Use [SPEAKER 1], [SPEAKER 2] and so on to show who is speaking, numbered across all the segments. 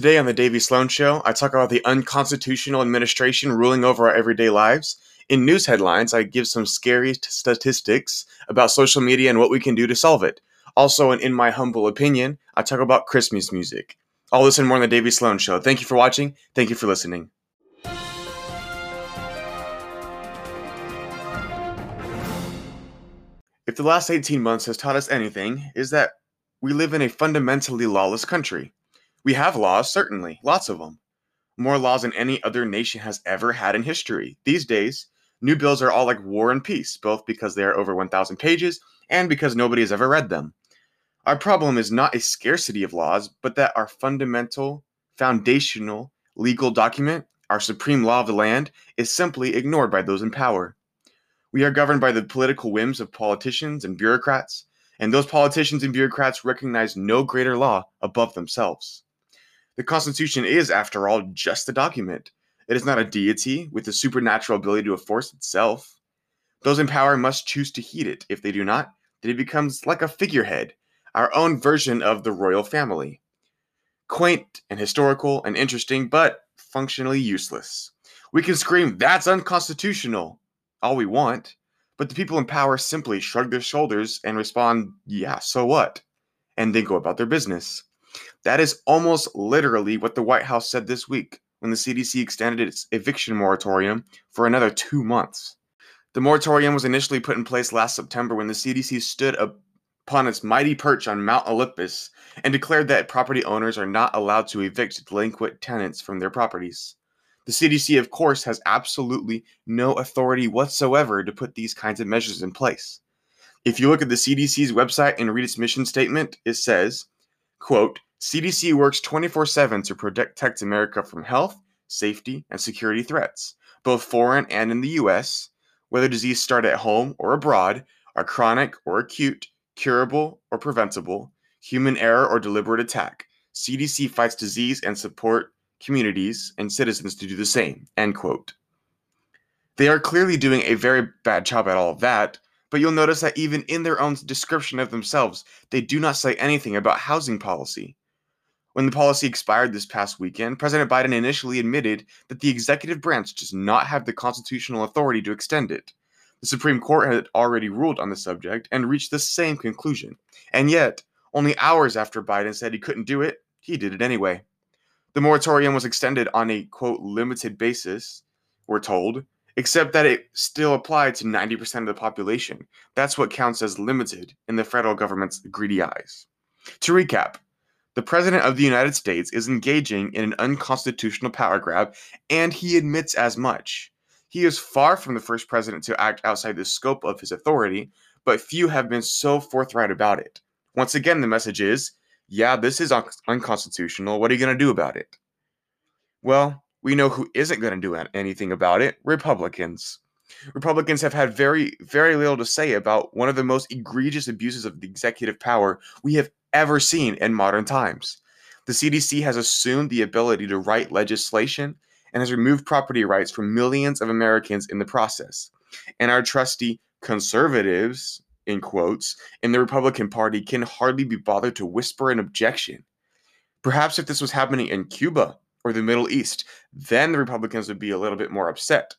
[SPEAKER 1] Today on the Davey Sloan Show, I talk about the unconstitutional administration ruling over our everyday lives. In news headlines, I give some scary t- statistics about social media and what we can do to solve it. Also, and in my humble opinion, I talk about Christmas music. All this and more on the Davey Sloan Show. Thank you for watching. Thank you for listening. If the last 18 months has taught us anything, is that we live in a fundamentally lawless country. We have laws, certainly, lots of them. More laws than any other nation has ever had in history. These days, new bills are all like war and peace, both because they are over 1,000 pages and because nobody has ever read them. Our problem is not a scarcity of laws, but that our fundamental, foundational legal document, our supreme law of the land, is simply ignored by those in power. We are governed by the political whims of politicians and bureaucrats, and those politicians and bureaucrats recognize no greater law above themselves. The Constitution is, after all, just a document. It is not a deity with the supernatural ability to enforce itself. Those in power must choose to heed it. If they do not, then it becomes like a figurehead, our own version of the royal family. Quaint and historical and interesting, but functionally useless. We can scream, that's unconstitutional, all we want, but the people in power simply shrug their shoulders and respond, yeah, so what? And then go about their business. That is almost literally what the White House said this week when the CDC extended its eviction moratorium for another two months. The moratorium was initially put in place last September when the CDC stood upon its mighty perch on Mount Olympus and declared that property owners are not allowed to evict delinquent tenants from their properties. The CDC, of course, has absolutely no authority whatsoever to put these kinds of measures in place. If you look at the CDC's website and read its mission statement, it says, quote, CDC works 24 7 to protect America from health, safety, and security threats, both foreign and in the U.S., whether disease start at home or abroad, are chronic or acute, curable or preventable, human error or deliberate attack. CDC fights disease and support communities and citizens to do the same. End quote. They are clearly doing a very bad job at all of that, but you'll notice that even in their own description of themselves, they do not say anything about housing policy. When the policy expired this past weekend, President Biden initially admitted that the executive branch does not have the constitutional authority to extend it. The Supreme Court had already ruled on the subject and reached the same conclusion. And yet, only hours after Biden said he couldn't do it, he did it anyway. The moratorium was extended on a quote limited basis, we're told, except that it still applied to 90% of the population. That's what counts as limited in the federal government's greedy eyes. To recap, the President of the United States is engaging in an unconstitutional power grab, and he admits as much. He is far from the first president to act outside the scope of his authority, but few have been so forthright about it. Once again, the message is yeah, this is un- unconstitutional. What are you going to do about it? Well, we know who isn't going to do anything about it Republicans. Republicans have had very, very little to say about one of the most egregious abuses of the executive power we have ever seen in modern times. The CDC has assumed the ability to write legislation and has removed property rights from millions of Americans in the process. And our trusty conservatives, in quotes, in the Republican Party can hardly be bothered to whisper an objection. Perhaps if this was happening in Cuba or the Middle East, then the Republicans would be a little bit more upset.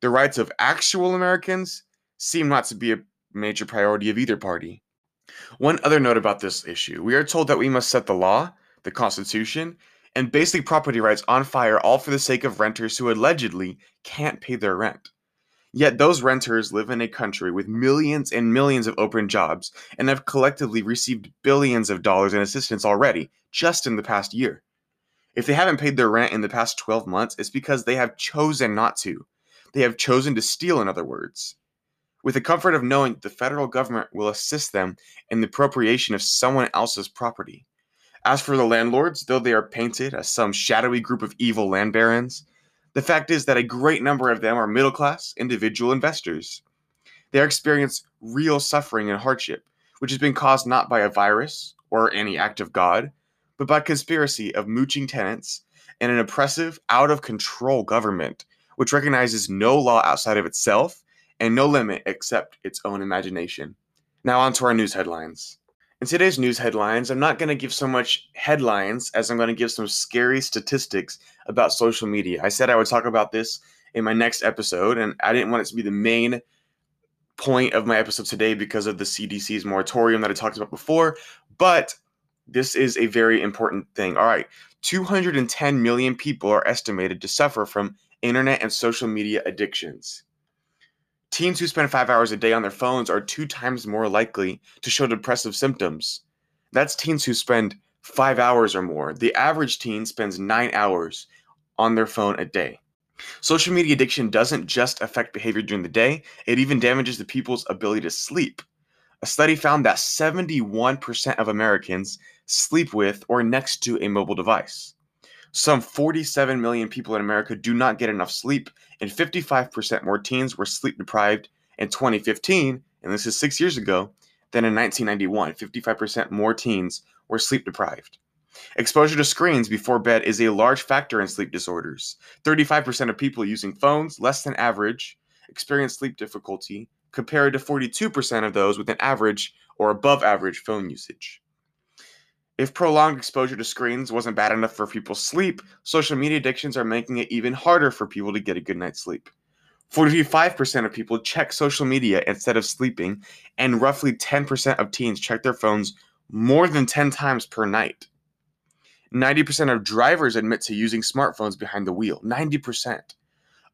[SPEAKER 1] The rights of actual Americans seem not to be a major priority of either party. One other note about this issue we are told that we must set the law, the Constitution, and basic property rights on fire all for the sake of renters who allegedly can't pay their rent. Yet those renters live in a country with millions and millions of open jobs and have collectively received billions of dollars in assistance already, just in the past year. If they haven't paid their rent in the past 12 months, it's because they have chosen not to. They have chosen to steal, in other words with the comfort of knowing the federal government will assist them in the appropriation of someone else's property. As for the landlords, though they are painted as some shadowy group of evil land barons, the fact is that a great number of them are middle class individual investors. They experience real suffering and hardship, which has been caused not by a virus or any act of God, but by conspiracy of mooching tenants and an oppressive, out of control government, which recognizes no law outside of itself and no limit except its own imagination. Now, on to our news headlines. In today's news headlines, I'm not going to give so much headlines as I'm going to give some scary statistics about social media. I said I would talk about this in my next episode, and I didn't want it to be the main point of my episode today because of the CDC's moratorium that I talked about before, but this is a very important thing. All right, 210 million people are estimated to suffer from internet and social media addictions. Teens who spend five hours a day on their phones are two times more likely to show depressive symptoms. That's teens who spend five hours or more. The average teen spends nine hours on their phone a day. Social media addiction doesn't just affect behavior during the day, it even damages the people's ability to sleep. A study found that 71% of Americans sleep with or next to a mobile device. Some 47 million people in America do not get enough sleep, and 55% more teens were sleep deprived in 2015, and this is six years ago, than in 1991. 55% more teens were sleep deprived. Exposure to screens before bed is a large factor in sleep disorders. 35% of people using phones, less than average, experience sleep difficulty, compared to 42% of those with an average or above average phone usage. If prolonged exposure to screens wasn't bad enough for people's sleep, social media addictions are making it even harder for people to get a good night's sleep. 45% of people check social media instead of sleeping, and roughly 10% of teens check their phones more than 10 times per night. 90% of drivers admit to using smartphones behind the wheel. 90%.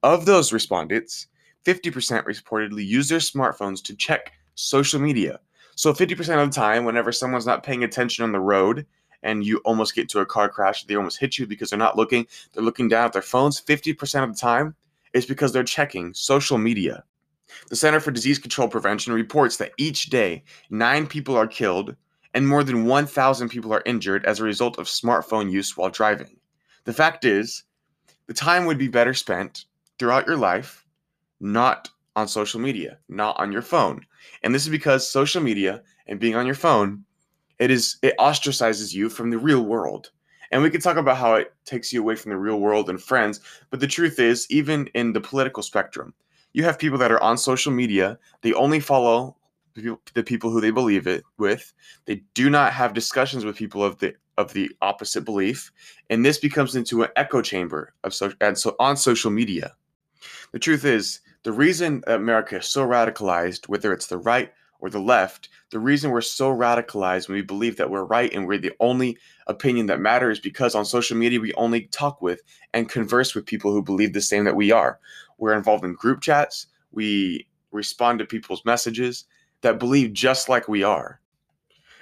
[SPEAKER 1] Of those respondents, 50% reportedly use their smartphones to check social media, so 50% of the time, whenever someone's not paying attention on the road and you almost get to a car crash, they almost hit you because they're not looking, they're looking down at their phones. 50% of the time is because they're checking social media. The Center for Disease Control Prevention reports that each day, nine people are killed and more than 1,000 people are injured as a result of smartphone use while driving. The fact is, the time would be better spent throughout your life not on social media, not on your phone. And this is because social media and being on your phone, it is it ostracizes you from the real world. And we can talk about how it takes you away from the real world and friends, but the truth is, even in the political spectrum, you have people that are on social media, they only follow the people who they believe it with. They do not have discussions with people of the of the opposite belief, and this becomes into an echo chamber of so and so on social media. The truth is, the reason America is so radicalized, whether it's the right or the left, the reason we're so radicalized when we believe that we're right and we're the only opinion that matters because on social media we only talk with and converse with people who believe the same that we are. We're involved in group chats, we respond to people's messages that believe just like we are.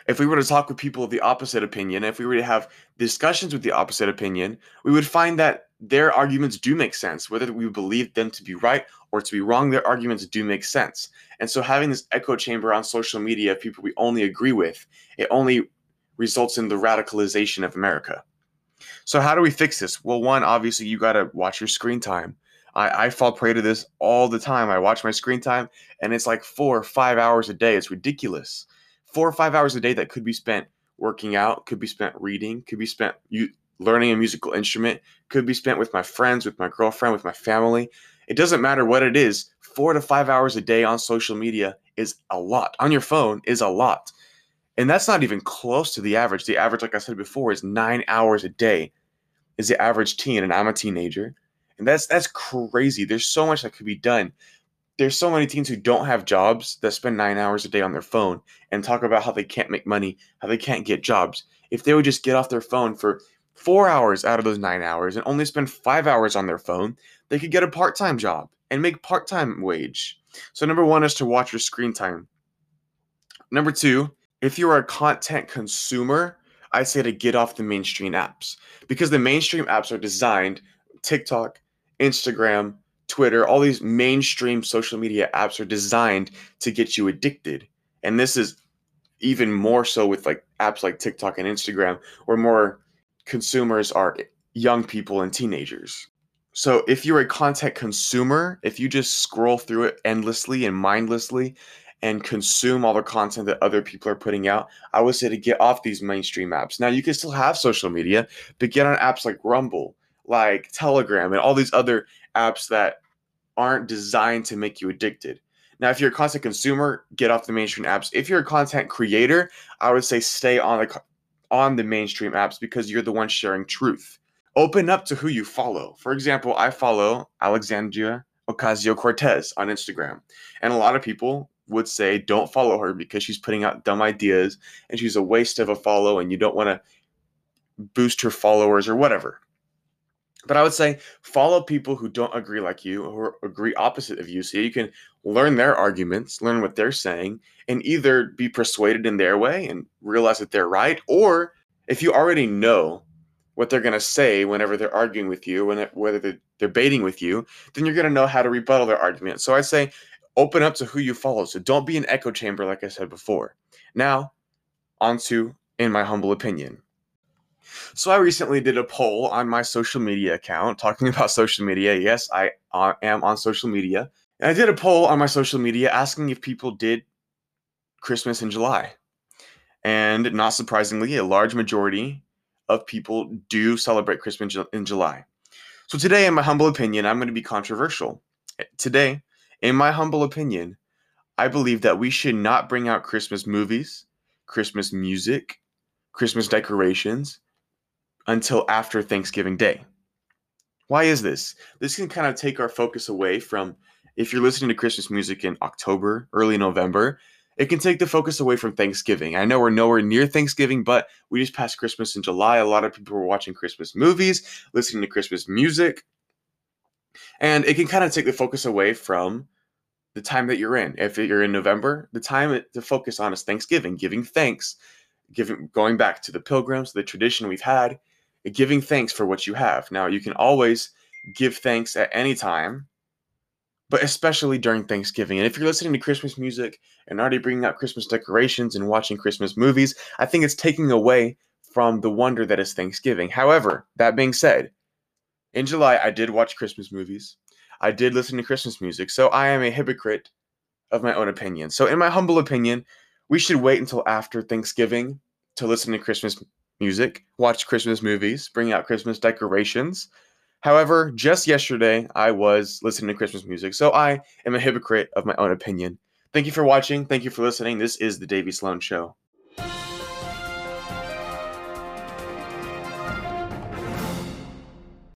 [SPEAKER 1] If we were to talk with people of the opposite opinion, if we were to have discussions with the opposite opinion, we would find that their arguments do make sense. Whether we believe them to be right or to be wrong, their arguments do make sense. And so having this echo chamber on social media of people we only agree with, it only results in the radicalization of America. So how do we fix this? Well, one, obviously you gotta watch your screen time. I, I fall prey to this all the time. I watch my screen time and it's like four or five hours a day. It's ridiculous. Four or five hours a day that could be spent working out, could be spent reading, could be spent learning a musical instrument could be spent with my friends, with my girlfriend, with my family. It doesn't matter what it is. Four to five hours a day on social media is a lot. On your phone is a lot. And that's not even close to the average. The average, like I said before, is nine hours a day, is the average teen, and I'm a teenager. And that's that's crazy. There's so much that could be done. There's so many teens who don't have jobs that spend nine hours a day on their phone and talk about how they can't make money, how they can't get jobs. If they would just get off their phone for four hours out of those nine hours and only spend five hours on their phone, they could get a part time job and make part time wage. So, number one is to watch your screen time. Number two, if you are a content consumer, I say to get off the mainstream apps because the mainstream apps are designed TikTok, Instagram, Twitter, all these mainstream social media apps are designed to get you addicted. And this is even more so with like apps like TikTok and Instagram, where more consumers are young people and teenagers. So if you're a content consumer, if you just scroll through it endlessly and mindlessly and consume all the content that other people are putting out, I would say to get off these mainstream apps. Now you can still have social media, but get on apps like Rumble, like Telegram, and all these other apps that aren't designed to make you addicted. Now, if you're a content consumer, get off the mainstream apps. If you're a content creator, I would say stay on the on the mainstream apps because you're the one sharing truth. Open up to who you follow. For example, I follow Alexandria Ocasio Cortez on Instagram, and a lot of people would say don't follow her because she's putting out dumb ideas and she's a waste of a follow and you don't want to boost her followers or whatever. But I would say follow people who don't agree like you or agree opposite of you so you can learn their arguments, learn what they're saying, and either be persuaded in their way and realize that they're right, or if you already know what they're going to say whenever they're arguing with you, when it, whether they're debating with you, then you're going to know how to rebuttal their argument. So I say open up to who you follow. So don't be an echo chamber, like I said before. Now, on to in my humble opinion. So I recently did a poll on my social media account talking about social media. Yes, I uh, am on social media. And I did a poll on my social media asking if people did Christmas in July. And not surprisingly, a large majority of people do celebrate Christmas in July. So today, in my humble opinion, I'm going to be controversial. Today, in my humble opinion, I believe that we should not bring out Christmas movies, Christmas music, Christmas decorations, until after Thanksgiving Day. Why is this? This can kind of take our focus away from if you're listening to Christmas music in October, early November, it can take the focus away from Thanksgiving. I know we're nowhere near Thanksgiving, but we just passed Christmas in July. A lot of people were watching Christmas movies, listening to Christmas music, and it can kind of take the focus away from the time that you're in. If you're in November, the time to focus on is Thanksgiving, giving thanks, giving going back to the pilgrims, the tradition we've had, giving thanks for what you have. Now, you can always give thanks at any time, but especially during Thanksgiving. And if you're listening to Christmas music and already bringing out Christmas decorations and watching Christmas movies, I think it's taking away from the wonder that is Thanksgiving. However, that being said, in July, I did watch Christmas movies. I did listen to Christmas music, so I am a hypocrite of my own opinion. So, in my humble opinion, we should wait until after Thanksgiving to listen to Christmas music, watch Christmas movies, bring out Christmas decorations. However, just yesterday I was listening to Christmas music, so I am a hypocrite of my own opinion. Thank you for watching. Thank you for listening. This is the Davey Sloan Show.